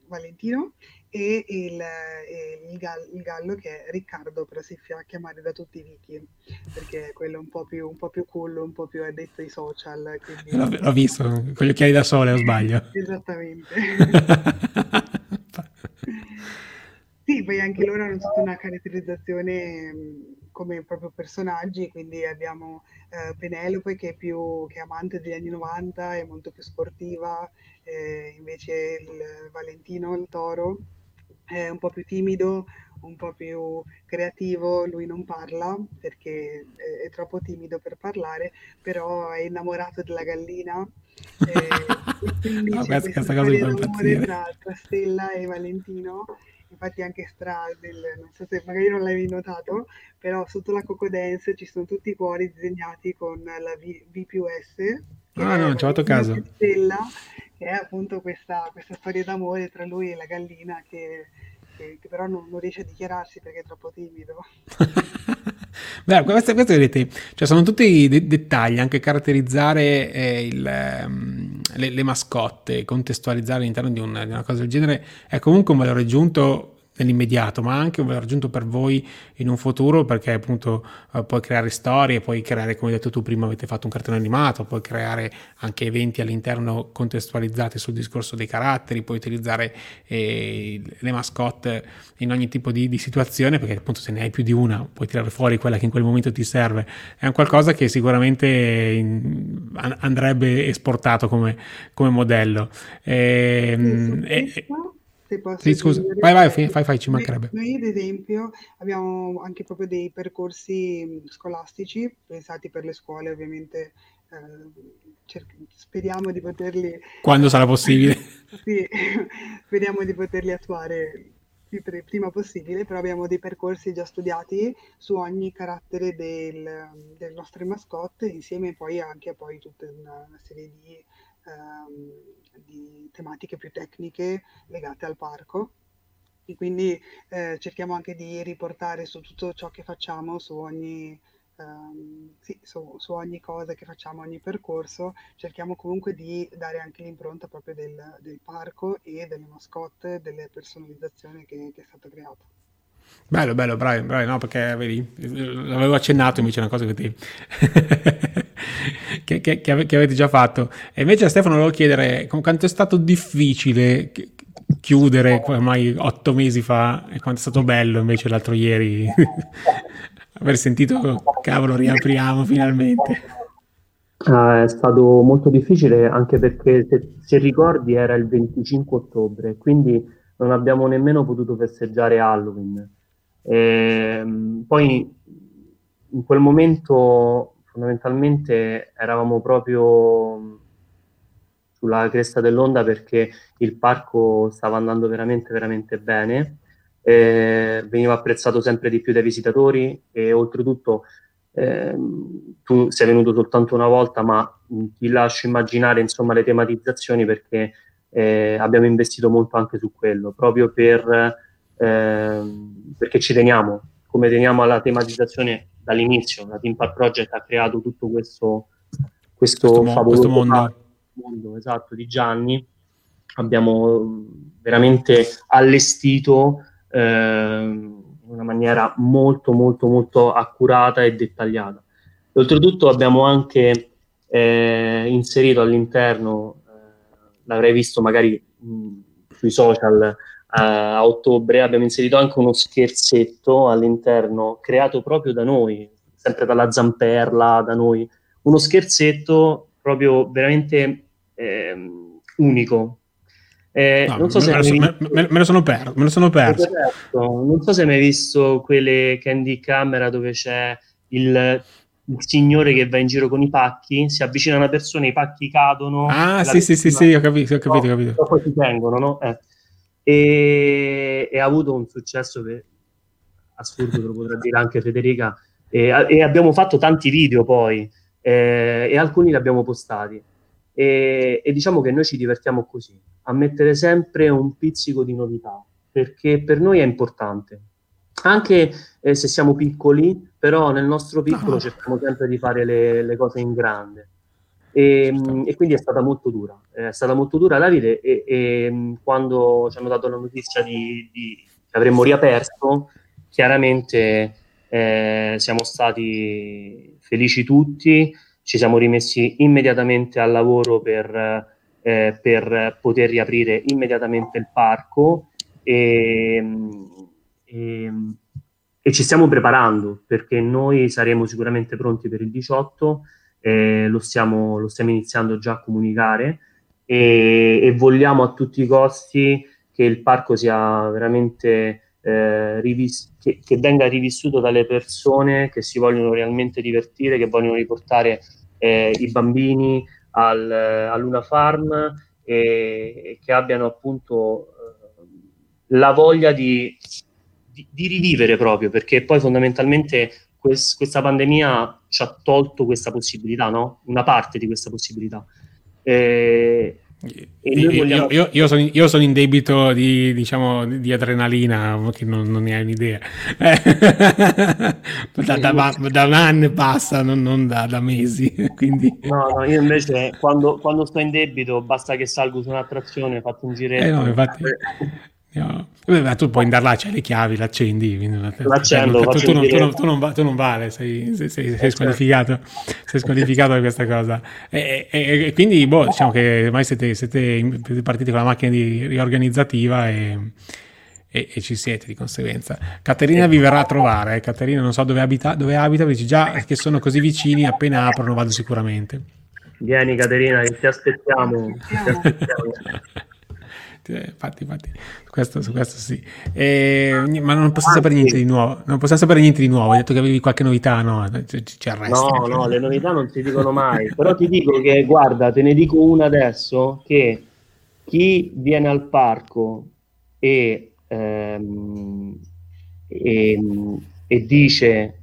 Valentino e il, il, gallo, il, gallo, che è Riccardo, però si fa chiamare da tutti i Vicky, perché è quello un po' più, un po più cool, un po' più addetto ai social. Quindi... L'ho, l'ho visto, con gli occhiali da sole, o sbaglio? Esattamente. Sì, poi anche loro hanno tutta una caratterizzazione come proprio personaggi, quindi abbiamo eh, Penelope che è più che è amante degli anni 90, è molto più sportiva, eh, invece il Valentino, il toro, è un po' più timido, un po' più creativo, lui non parla perché è, è troppo timido per parlare, però è innamorato della gallina. Eh, quindi no, c'è questa, cosa tra, tra Stella e Valentino infatti anche Stra, del, non so se magari non l'hai notato, però sotto la Coco Dance ci sono tutti i cuori disegnati con la v, v più S. Ah no, non ci ho fatto caso. Stella, che è appunto questa, questa, storia d'amore tra lui e la gallina che che, che però non, non, riesce a dichiararsi perché è troppo timido. Beh, questo, questo, vedete, cioè sono tutti de- dettagli, anche caratterizzare eh, il, um, le, le, mascotte, contestualizzare all'interno di, un, di una cosa del genere è comunque un valore aggiunto nell'immediato, ma anche un valore aggiunto per voi in un futuro, perché appunto eh, puoi creare storie, puoi creare, come hai detto tu prima, avete fatto un cartone animato, puoi creare anche eventi all'interno contestualizzati sul discorso dei caratteri, puoi utilizzare eh, le mascotte in ogni tipo di, di, situazione, perché appunto se ne hai più di una puoi tirare fuori quella che in quel momento ti serve. È un qualcosa che sicuramente in, andrebbe esportato come, come modello. E, ehm, e, se posso sì, scusa, vai, vai, fai, fai, fai, ci mancherebbe. Noi, ad esempio, abbiamo anche proprio dei percorsi scolastici pensati per le scuole, ovviamente. Eh, speriamo di poterli. Quando sarà possibile? sì, speriamo di poterli attuare il prima possibile, però abbiamo dei percorsi già studiati su ogni carattere del, delle nostre mascotte, insieme poi anche a poi tutta una, una serie di ehm, di tematiche più tecniche legate al parco e quindi eh, cerchiamo anche di riportare su tutto ciò che facciamo, su ogni, ehm, sì, su, su ogni cosa che facciamo, ogni percorso, cerchiamo comunque di dare anche l'impronta proprio del, del parco e delle mascotte, delle personalizzazioni che, che è stato creato. Bello, bello, bravi, bravi, no, perché vedi, l'avevo accennato invece è una cosa che ti... che, che, che, avete già fatto. E invece a Stefano volevo chiedere quanto è stato difficile chiudere ormai otto mesi fa e quanto è stato bello invece l'altro ieri aver sentito cavolo riapriamo finalmente. Uh, è stato molto difficile anche perché se, se ricordi era il 25 ottobre, quindi non abbiamo nemmeno potuto festeggiare Halloween. E, ehm, poi in quel momento fondamentalmente eravamo proprio sulla cresta dell'onda perché il parco stava andando veramente veramente bene, eh, veniva apprezzato sempre di più dai visitatori e oltretutto eh, tu sei venuto soltanto una volta ma ti lascio immaginare insomma le tematizzazioni perché eh, abbiamo investito molto anche su quello proprio per, ehm, perché ci teniamo. Come teniamo alla tematizzazione dall'inizio. La Team Park Project ha creato tutto questo, questo, questo favoloso mondo. mondo esatto, di Gianni. Abbiamo veramente allestito eh, in una maniera molto, molto, molto accurata e dettagliata. E oltretutto abbiamo anche eh, inserito all'interno, eh, l'avrei visto magari mh, sui social, a ottobre abbiamo inserito anche uno scherzetto all'interno creato proprio da noi, sempre dalla Zamperla, da noi, uno scherzetto proprio veramente eh, unico. Eh, no, non so me, se me, visto... me, me, lo sono perso, me lo sono perso. Non so se hai mai visto quelle candy camera dove c'è il, il, signore che va in giro con i pacchi, si avvicina a una persona, i pacchi cadono. Ah, sì, sì, sì, sì, ho capito, ho capito, ho capito. Poi si tengono, no? Eh e, e ha avuto un successo che assurdo, lo potrà dire anche Federica, e, e, abbiamo fatto tanti video poi eh, e alcuni li abbiamo postati. E, e, diciamo che noi ci divertiamo così, a mettere sempre un pizzico di novità, perché per noi è importante. Anche eh, se siamo piccoli, però nel nostro piccolo cerchiamo sempre di fare le, le cose in grande. E, e, quindi è stata molto dura, è stata molto dura Davide e, e quando ci hanno dato la notizia di, di, che avremmo riaperto, chiaramente eh, siamo stati felici tutti, ci siamo rimessi immediatamente al lavoro per, eh, per poter riaprire immediatamente il parco e, e, e ci stiamo preparando perché noi saremo sicuramente pronti per il 18 eh, lo, stiamo, lo, stiamo, iniziando già a comunicare. E, e, vogliamo a tutti i costi che il parco sia veramente eh, rivis- che, che, venga rivissuto dalle persone che si vogliono realmente divertire, che vogliono riportare eh, i bambini al, all'Una Farm e, e, che abbiano appunto eh, la voglia di, di, di rivivere proprio, perché poi fondamentalmente quest- questa pandemia ci ha tolto questa possibilità, no? una parte di questa possibilità. E, Io, vogliamo... io, io, sono, io, sono, in debito di, diciamo, di adrenalina, che non, non ne hai un'idea. da, da, da, un anno passa, non, non da, da, mesi. Quindi... No, no, io invece quando, quando, sto in debito basta che salgo su un'attrazione, faccio un giretto. Eh no, infatti... Beh, tu puoi andare là, c'hai le chiavi, l'accendi. L'accendo, tu, tu, non, tu, non, tu, non, tu non vale, sei, sei, sei, sei certo. squalificato, sei squalificato da questa cosa. E, e, e, quindi, boh, diciamo che ormai siete, siete partiti con la macchina di riorganizzativa e, e, e, ci siete di conseguenza. Caterina vi verrà a trovare. Eh. Caterina non so dove abita, dove abita, dici già che sono così vicini, appena aprono vado sicuramente. Vieni Caterina, ti aspettiamo. Ti aspettiamo. Infatti, infatti questo, su questo sì. E, ma non possiamo sapere niente di nuovo. Non possiamo sapere niente di nuovo. Hai detto che avevi qualche novità, no? Ci, ci arresti. No, no, le novità non si dicono mai. Però ti dico che, guarda, te ne dico una adesso, che chi viene al parco e, ehm, e, e dice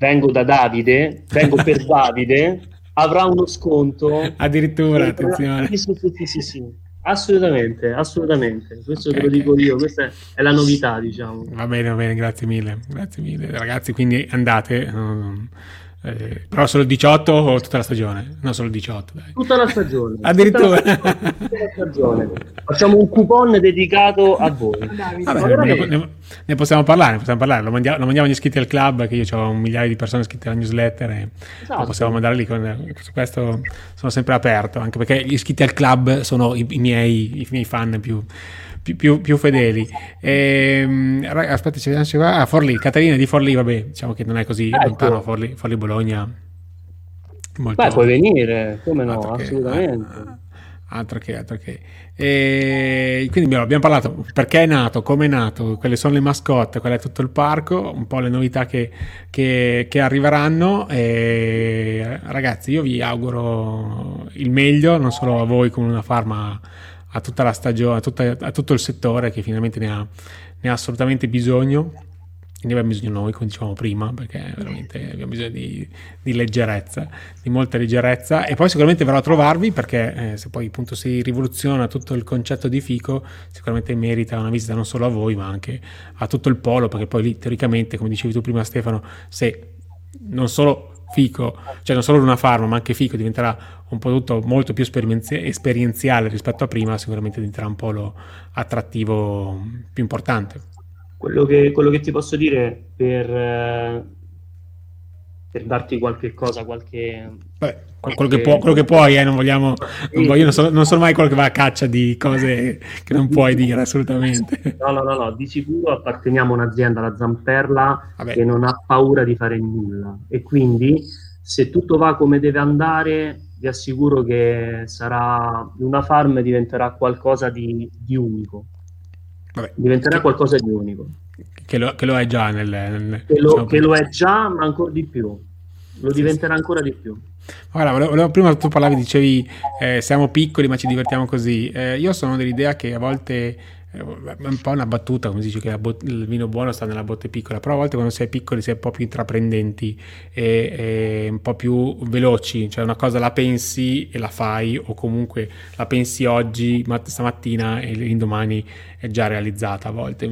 vengo da Davide, vengo per Davide, avrà uno sconto. Addirittura, attenzione. Sì, sì, sì, sì, sì. Assolutamente, assolutamente. Questo okay, te lo dico okay. io, questa è la novità, diciamo. Va bene, va bene, grazie mille. Grazie mille. Ragazzi, quindi andate. Um, eh, però solo il 18 o tutta la stagione? No, solo il 18. Dai. Tutta la stagione. Addirittura. Tutta la, tutta la stagione. Facciamo un coupon dedicato a voi. Vabbè, ne, ne, ne, possiamo parlare, ne possiamo parlare. Lo mandiamo, lo mandiamo, agli iscritti al club, che io ho un migliaio di persone iscritte alla newsletter e esatto. lo possiamo mandare lì. Con, su questo sono sempre aperto, anche perché gli iscritti al club sono i, i, miei, i miei fan più più, più, più fedeli. E, ehm, aspetta, c'è ah, Forlì, Caterina di Forlì, vabbè, diciamo che non è così ecco. lontano, Forlì, Forlì Bologna. Molto... Beh, puoi venire, come no, altro assolutamente. Che, ah, altro che, altro che. E quindi abbiamo parlato perché è nato, come è nato, quelle sono le mascotte, qual è tutto il parco, un po' le novità che, che, che arriveranno. E, ragazzi, io vi auguro il meglio, non solo a voi come una farma a tutta la stagione, a, tutta, a tutto il settore che finalmente ne ha, ne ha assolutamente bisogno ne abbiamo bisogno noi, come dicevamo prima, perché veramente abbiamo bisogno di, di, leggerezza, di molta leggerezza. E poi sicuramente verrò a trovarvi perché eh, se poi appunto si rivoluziona tutto il concetto di FICO, sicuramente merita una visita non solo a voi, ma anche a tutto il polo, perché poi lì teoricamente, come dicevi tu prima Stefano, se non solo Fico, cioè non solo una farma, ma anche Fico diventerà un prodotto molto più esperienziale rispetto a prima, sicuramente diventerà un polo attrattivo più importante. Quello che, quello che ti posso dire per, eh, per darti qualche cosa, qualche... Beh, quello, che può, quello che puoi, eh, non vogliamo... Non, voglio, non, so, non, sono mai quello che va a caccia di cose che non puoi dire assolutamente. No, no, no, no. di sicuro apparteniamo a un'azienda, la Zamperla, Vabbè. che non ha paura di fare nulla e quindi se tutto va come deve andare vi assicuro che sarà una farm diventerà qualcosa di, di unico. Vabbè. Diventerà qualcosa di unico. Che lo, che lo è già nel... nel che, lo, diciamo, che lo, è già, ma ancora di più. Lo diventerà ancora di più. Guarda, volevo, volevo, prima tu parlavi, dicevi eh, siamo piccoli ma ci divertiamo così. Eh, io sono dell'idea che a volte è un po' una battuta, come si dice che bot- il vino buono sta nella botte piccola, però a volte quando sei piccoli sei un po' più intraprendenti e, e, un po' più veloci, cioè una cosa la pensi e la fai o comunque la pensi oggi, ma stamattina e l'indomani è già realizzata a volte,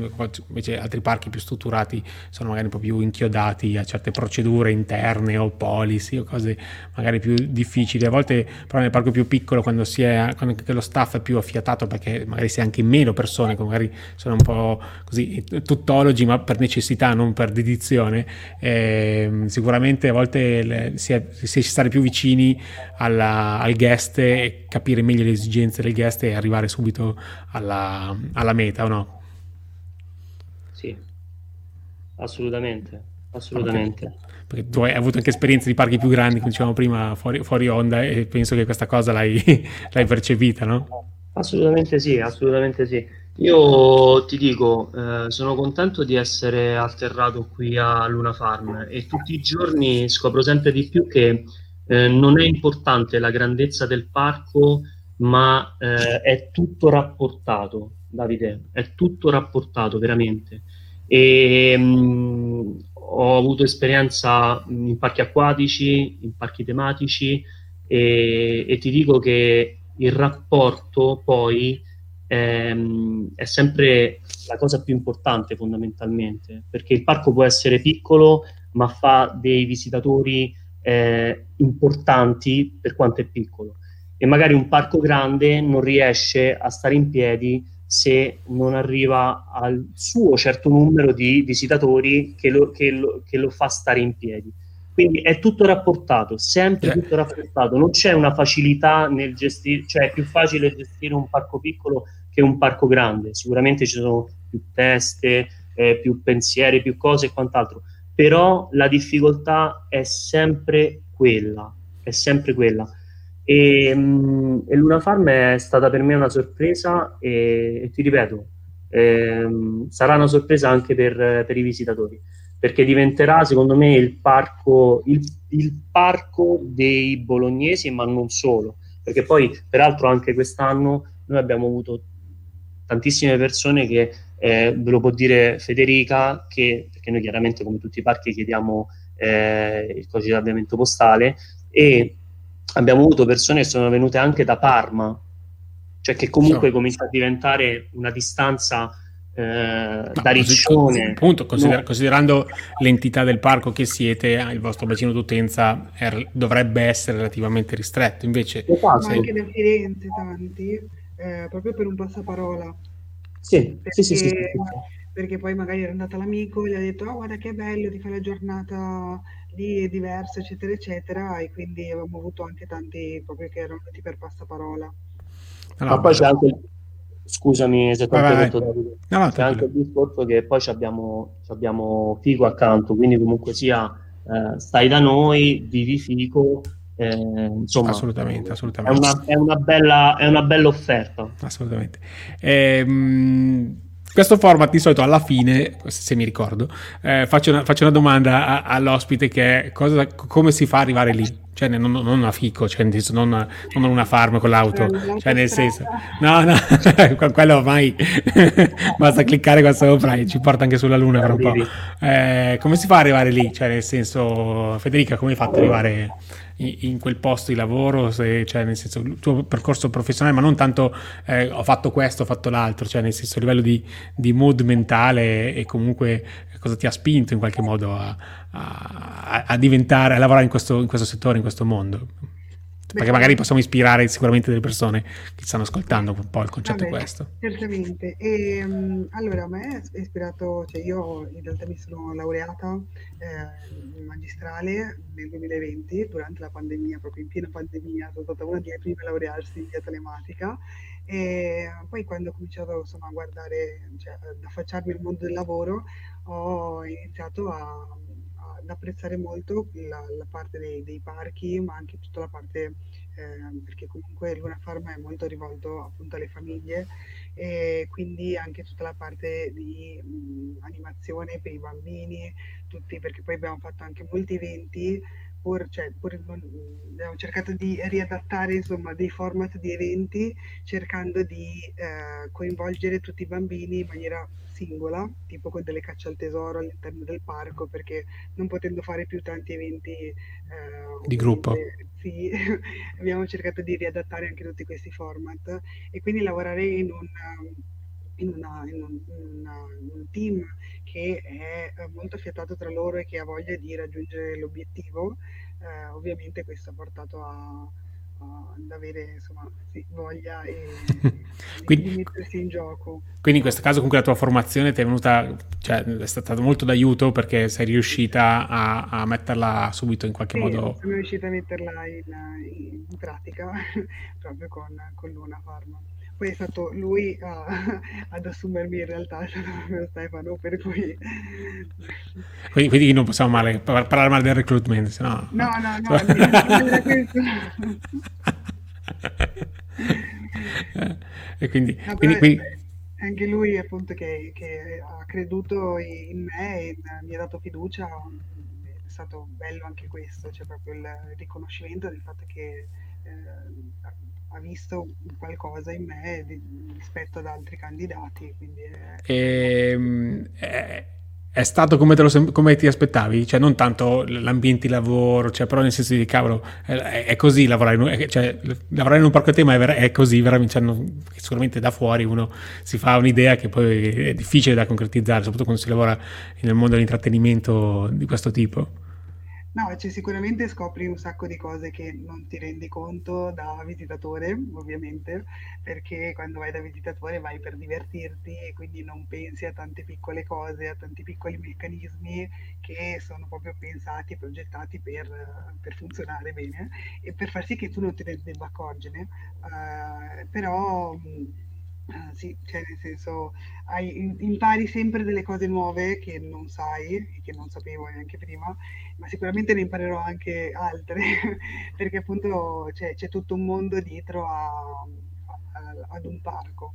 invece altri parchi più strutturati sono magari un po' più inchiodati a certe procedure interne o policy o cose magari più difficili, a volte però nel parco più piccolo quando, si è, quando lo staff è più affiatato perché magari si è anche meno persone che magari sono un po' così tuttologi ma per necessità non per dedizione, eh, sicuramente a volte le, si, è, si è stare più vicini alla, al guest e capire meglio le esigenze del guest e arrivare subito alla, alla meta o no? Sì, assolutamente, assolutamente. Okay. Perché tu hai avuto anche esperienze di parchi più grandi, come dicevamo prima, fuori, fuori onda e penso che questa cosa l'hai, l'hai percepita, no? Assolutamente sì, assolutamente sì. Io ti dico, eh, sono contento di essere atterrato qui a Luna Farm e tutti i giorni scopro sempre di più che eh, non è importante la grandezza del parco, ma eh, è tutto rapportato. Davide, è tutto rapportato veramente. E, mh, mm, ho avuto esperienza in parchi acquatici, in parchi tematici e, e ti dico che il rapporto poi ehm, è sempre la cosa più importante fondamentalmente, perché il parco può essere piccolo ma fa dei visitatori eh, importanti per quanto è piccolo e magari un parco grande non riesce a stare in piedi se non arriva al suo certo numero di visitatori che lo, che lo, che lo fa stare in piedi. Quindi è tutto rapportato, sempre tutto rapportato, non c'è una facilità nel gestire, cioè è più facile gestire un parco piccolo che un parco grande, sicuramente ci sono più teste, eh, più pensieri, più cose e quant'altro, però la difficoltà è sempre quella, è sempre quella. E, mh, e Luna Farm è stata per me una sorpresa e, e ti ripeto, ehm, sarà una sorpresa anche per, per, i visitatori, perché diventerà secondo me il parco, il, il parco dei bolognesi, ma non solo, perché poi peraltro anche quest'anno noi abbiamo avuto tantissime persone che eh, ve lo può dire Federica, che, perché noi chiaramente come tutti i parchi chiediamo eh, il codice di avviamento postale e abbiamo avuto persone che sono venute anche da Parma, cioè che comunque no. comincia a diventare una distanza eh, da Riccione. Appunto, consider- no. considerando l'entità del parco che siete, il vostro bacino d'utenza è, dovrebbe essere relativamente ristretto, invece... Esatto. Ma anche da Firenze tanti, eh, proprio per un passaparola. Sì, perché, sì, sì, sì, perché poi magari era andata l'amico e gli ha detto oh guarda che bello, ti fai la giornata lì, è diverso, eccetera, eccetera, e quindi avevamo avuto anche tanti proprio che erano venuti per passaparola. No, Ma poi c'è anche, scusami se ti ho detto Davide, no, no, c'è anche il discorso che poi abbiamo, abbiamo Fico accanto, quindi comunque sia eh, stai da noi, vivi Fico, eh, insomma, assolutamente, assolutamente. È, una, è, una bella, è una bella offerta. Assolutamente. Ehm, questo format di solito alla fine, se mi ricordo, eh, faccio, una, faccio, una, domanda a, all'ospite che è cosa, come si fa ad arrivare lì? Cioè, non, non a fico, cioè, non, non una farm con l'auto, cioè nel senso, no, no, quello ormai basta cliccare qua sopra e ci porta anche sulla luna per un po'. Eh, come si fa ad arrivare lì? Cioè, nel senso, Federica, come hai fatto ad arrivare in, quel posto di lavoro, se, cioè nel senso il tuo percorso professionale, ma non tanto eh, ho fatto questo, ho fatto l'altro, cioè nel senso a livello di, di mood mentale e comunque cosa ti ha spinto in qualche modo a, a, a diventare, a lavorare in questo, in questo settore, in questo mondo perché magari possiamo ispirare sicuramente delle persone che stanno ascoltando un po' il concetto Vabbè, questo. Certamente. E, um, allora, a me è ispirato, cioè io in realtà mi sono laureata eh, magistrale nel 2020, durante la pandemia, proprio in piena pandemia, sono stata una delle prime a laurearsi in via telematica e poi quando ho cominciato insomma, a guardare, cioè, ad affacciarmi al mondo del lavoro, ho iniziato a ad apprezzare molto la, la parte dei, dei, parchi, ma anche tutta la parte, eh, perché comunque Luna Farm è molto rivolto appunto alle famiglie e quindi anche tutta la parte di mh, animazione per i bambini, tutti, perché poi abbiamo fatto anche molti eventi Pur, cioè, pur, abbiamo cercato di riadattare insomma, dei format di eventi cercando di eh, coinvolgere tutti i bambini in maniera singola, tipo con delle cacce al tesoro all'interno del parco, perché non potendo fare più tanti eventi eh, di gruppo, sì, abbiamo cercato di riadattare anche tutti questi format e quindi lavorare in un, in una, in un, in una, in un team che è molto affiatato tra loro e che ha voglia di raggiungere l'obiettivo, eh, ovviamente questo ha portato a, ad avere insomma, sì, voglia e, quindi, di mettersi in gioco. Quindi in questo caso comunque la tua formazione ti è venuta, cioè è stata molto d'aiuto perché sei riuscita a, a metterla subito in qualche sì, modo. Sono riuscita a metterla in, in pratica proprio con, con Luna Pharma poi è stato lui a, ad assumermi in realtà, è stato proprio Stefano, per cui... Quindi, quindi non possiamo male, parlare male del recruitment, se no... No, no, no, e quindi, no, quindi, quindi, Anche lui appunto che, che, ha creduto in me e mi ha dato fiducia, è stato bello anche questo, cioè proprio il riconoscimento del fatto che... Eh, ha visto qualcosa in me di, rispetto ad altri candidati. È... E, ehm, è, è stato come, lo, come, ti aspettavi? Cioè, non tanto l'ambiente di lavoro, cioè, però nel senso di cavolo, è, è così lavorare in, cioè, lavorare in un parco tema è, così, veramente. Cioè, sicuramente da fuori uno si fa un'idea che poi è difficile da concretizzare, soprattutto quando si lavora nel mondo dell'intrattenimento di questo tipo. No, cioè sicuramente scopri un sacco di cose che non ti rendi conto da visitatore, ovviamente, perché quando vai da visitatore vai per divertirti e quindi non pensi a tante piccole cose, a tanti piccoli meccanismi che sono proprio pensati e progettati per, per funzionare bene e per far sì che tu non te ne debba accorgere. Uh, però Ah, sì, cioè nel senso, hai, impari sempre delle cose nuove che non sai e che non sapevo neanche prima, ma sicuramente ne imparerò anche altre, perché appunto c'è, c'è tutto un mondo dietro a, a, ad un parco.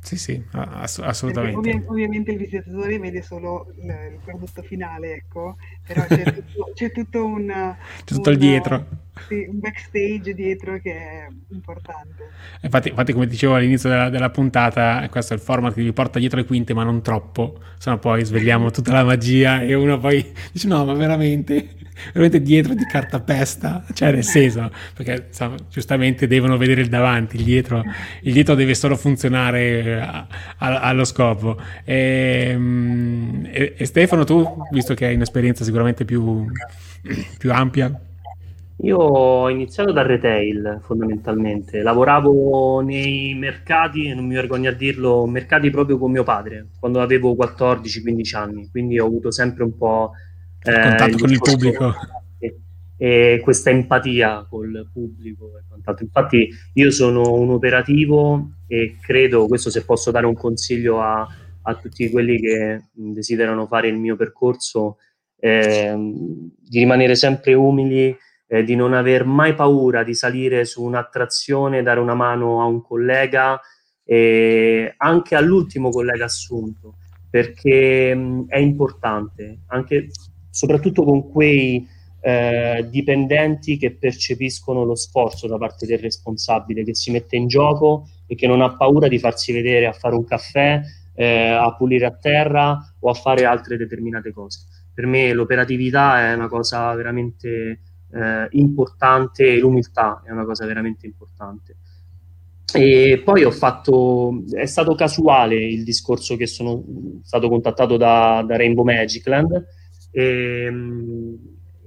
Sì, sì, ass- assolutamente. Ovvi- ovviamente il visitatore vede solo il, il prodotto finale, ecco, però c'è tutto, c'è tutto un... C'è tutto un, il dietro. Sì, un backstage dietro che è importante. Infatti, infatti come dicevo all'inizio della, della, puntata, questo è il format che vi porta dietro le quinte, ma non troppo, sennò poi svegliamo tutta la magia e uno poi dice no, ma veramente veramente dietro di cartapesta, cioè nel senso, perché insomma, giustamente devono vedere il davanti, il dietro, il dietro deve solo funzionare a, a, allo scopo. Ehm, e, e, Stefano, tu, visto che hai un'esperienza sicuramente più, più ampia, io ho iniziato dal retail fondamentalmente, lavoravo nei mercati, non mi vergogno a dirlo, mercati proprio con mio padre, quando avevo 14-15 anni, quindi ho avuto sempre un po' eh, contatto con il pubblico. E, questa empatia col pubblico e quant'altro. Infatti io sono un operativo e credo, questo se posso dare un consiglio a, a tutti quelli che desiderano fare il mio percorso, eh, di rimanere sempre umili, eh, di non aver mai paura di salire su un'attrazione, dare una mano a un collega, e anche all'ultimo collega assunto, perché mh, è importante, anche soprattutto con quei eh, dipendenti che percepiscono lo sforzo da parte del responsabile, che si mette in gioco e che non ha paura di farsi vedere a fare un caffè, eh, a pulire a terra o a fare altre determinate cose. Per me l'operatività è una cosa veramente eh, importante l'umiltà è una cosa veramente importante. E poi ho fatto, è stato casuale il discorso che sono stato contattato da, da Rainbow Magicland e, ehm,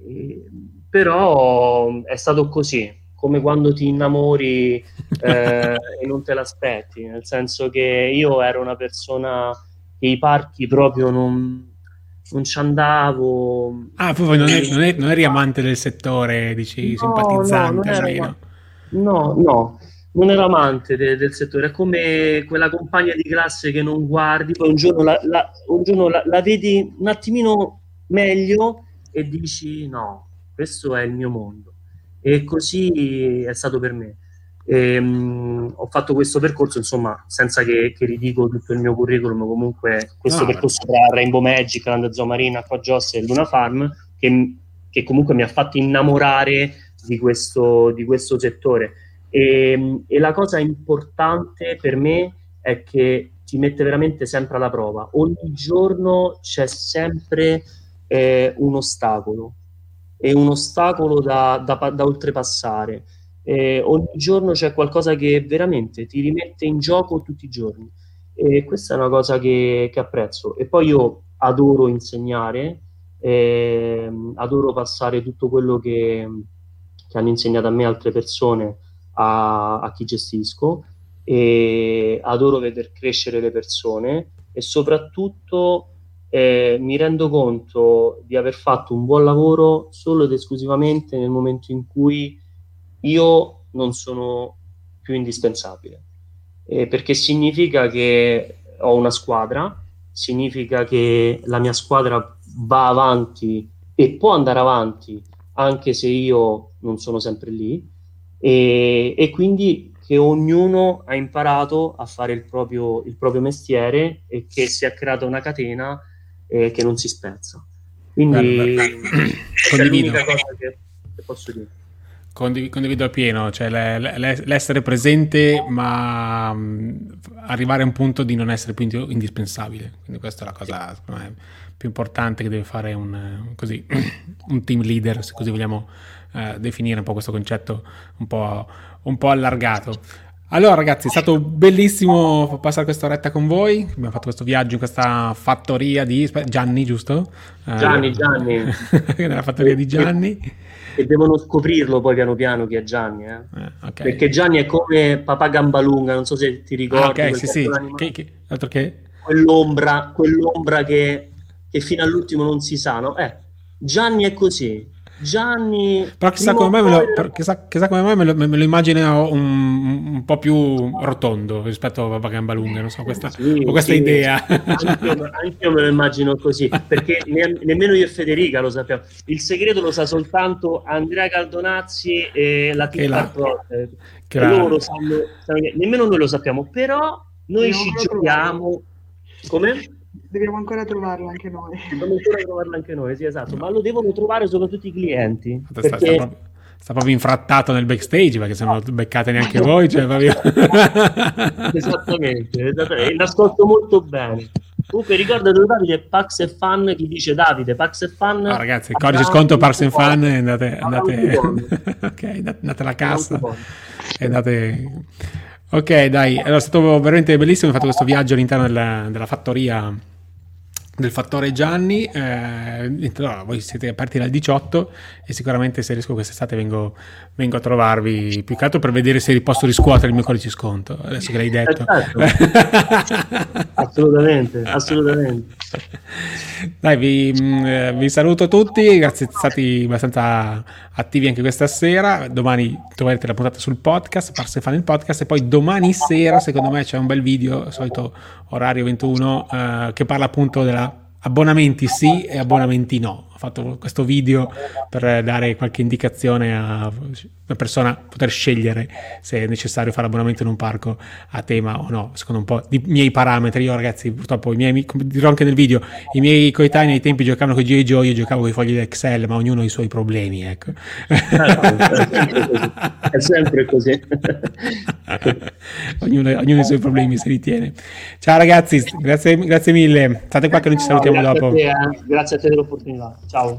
e, però è stato così, come quando ti innamori eh, e non te l'aspetti, nel senso che io ero una persona che i parchi proprio non, non ci andavo. Ah, poi non, eri, non, eri, non eri amante del settore, dici, no, simpatizzante no, almeno? No, no, non ero amante de, del settore, è come quella compagna di classe che non guardi, poi un giorno la, la, un giorno la, la vedi un attimino meglio e dici no, questo è il mio mondo. E così è stato per me. E, um, ho fatto questo percorso, insomma, senza che, che, ridico tutto il mio curriculum, comunque questo no, percorso tra Rainbow Magic, Land Marina, Acqua Joss e Luna Farm, che, che, comunque mi ha fatto innamorare di questo, di questo settore. E, e la cosa importante per me è che ti mette veramente sempre alla prova. Ogni giorno c'è sempre è un ostacolo, è un ostacolo da, da, da oltrepassare. Eh, ogni giorno c'è qualcosa che veramente ti rimette in gioco tutti i giorni e questa è una cosa che, che apprezzo. E poi io adoro insegnare, eh, adoro passare tutto quello che, che, hanno insegnato a me altre persone a, a chi gestisco e adoro vedere crescere le persone e soprattutto eh, mi rendo conto di aver fatto un buon lavoro solo ed esclusivamente nel momento in cui io non sono più indispensabile. Eh, perché significa che ho una squadra, significa che la mia squadra va avanti e può andare avanti anche se io non sono sempre lì e, e quindi che ognuno ha imparato a fare il proprio, il proprio mestiere e che si è creata una catena eh, che non si spezza. Quindi è l'unica cosa che, che posso dire. Condiv- condivido appieno, cioè l'essere presente ma arrivare a un punto di non essere più indispensabile. Quindi questa è la cosa me, più importante che deve fare un, così, un team leader, se così vogliamo eh, definire un po' questo concetto un po', un po' allargato. Allora ragazzi, è stato bellissimo passare questa oretta con voi, abbiamo fatto questo viaggio in questa fattoria di Gianni, giusto? Gianni, Gianni. Nella fattoria di Gianni. E devono scoprirlo poi piano piano chi è Gianni, eh? Eh, okay. Perché Gianni è come papà Gambalunga, non so se ti ricordi. Ah, ok, sì, sì. Che, che, altro che... Quell'ombra, quell'ombra che, che fino all'ultimo non si sa, no? Eh, Gianni è così, Gianni. Però chissà come mai, me lo, chissà, chissà come mai me, lo, me lo immagino un, un, po' più rotondo rispetto a Gamba Lunga, non so, questa, sì, ho questa sì, idea. Anche io, me lo immagino così, perché ne, nemmeno io e Federica lo sappiamo. Il segreto lo sa soltanto Andrea Caldonazzi e la Titta che loro sanno, sanno, nemmeno noi lo sappiamo, però noi ci giochiamo. Come? Dobbiamo ancora trovarlo anche noi. Dobbiamo ancora trovarlo anche noi, sì, esatto. Ma lo devono trovare soprattutto i clienti. Sta, perché... sta, proprio, sta proprio infrattato nel backstage perché se non lo beccate neanche voi. Cioè proprio... esattamente, esattamente. L'ascolto molto bene. Comunque ricordate Davide, Pax e Fan, chi dice Davide, Pax e Fan. No, ragazzi, il codice sconto Pax e Fan, andate, andate, okay, andate alla cassa e andate... Ok, dai, allora, è stato veramente bellissimo. Ho fatto questo viaggio all'interno della, della fattoria del fattore Gianni. Eh, no, voi siete aperti dal 18 e sicuramente se riesco quest'estate vengo, vengo, a trovarvi più che altro per vedere se posso riscuotere il mio codice sconto. Adesso che l'hai detto, certo. assolutamente, assolutamente. Dai, vi, mm, eh, vi, saluto tutti. Grazie, siete stati abbastanza attivi anche questa sera. Domani troverete la puntata sul podcast, Parse Fan il podcast. E poi domani sera, secondo me, c'è un bel video, solito orario 21, eh, che parla appunto della abbonamenti sì e abbonamenti no. Ho fatto questo video per dare qualche indicazione a una persona poter scegliere se è necessario fare abbonamento in un parco a tema o no, secondo un po' di miei parametri. Io ragazzi, purtroppo i miei, come dirò anche nel video, i miei coetanei ai tempi giocavano con G.I. Joe, io giocavo con i fogli d'Excel, ma ognuno ha i suoi problemi, ecco. è sempre così. ognuno, ognuno ha i suoi problemi, se li tiene. Ciao ragazzi, grazie, grazie mille. State qua che noi ci salutiamo grazie dopo. A te, eh. Grazie a te dell'opportunità. Ciao.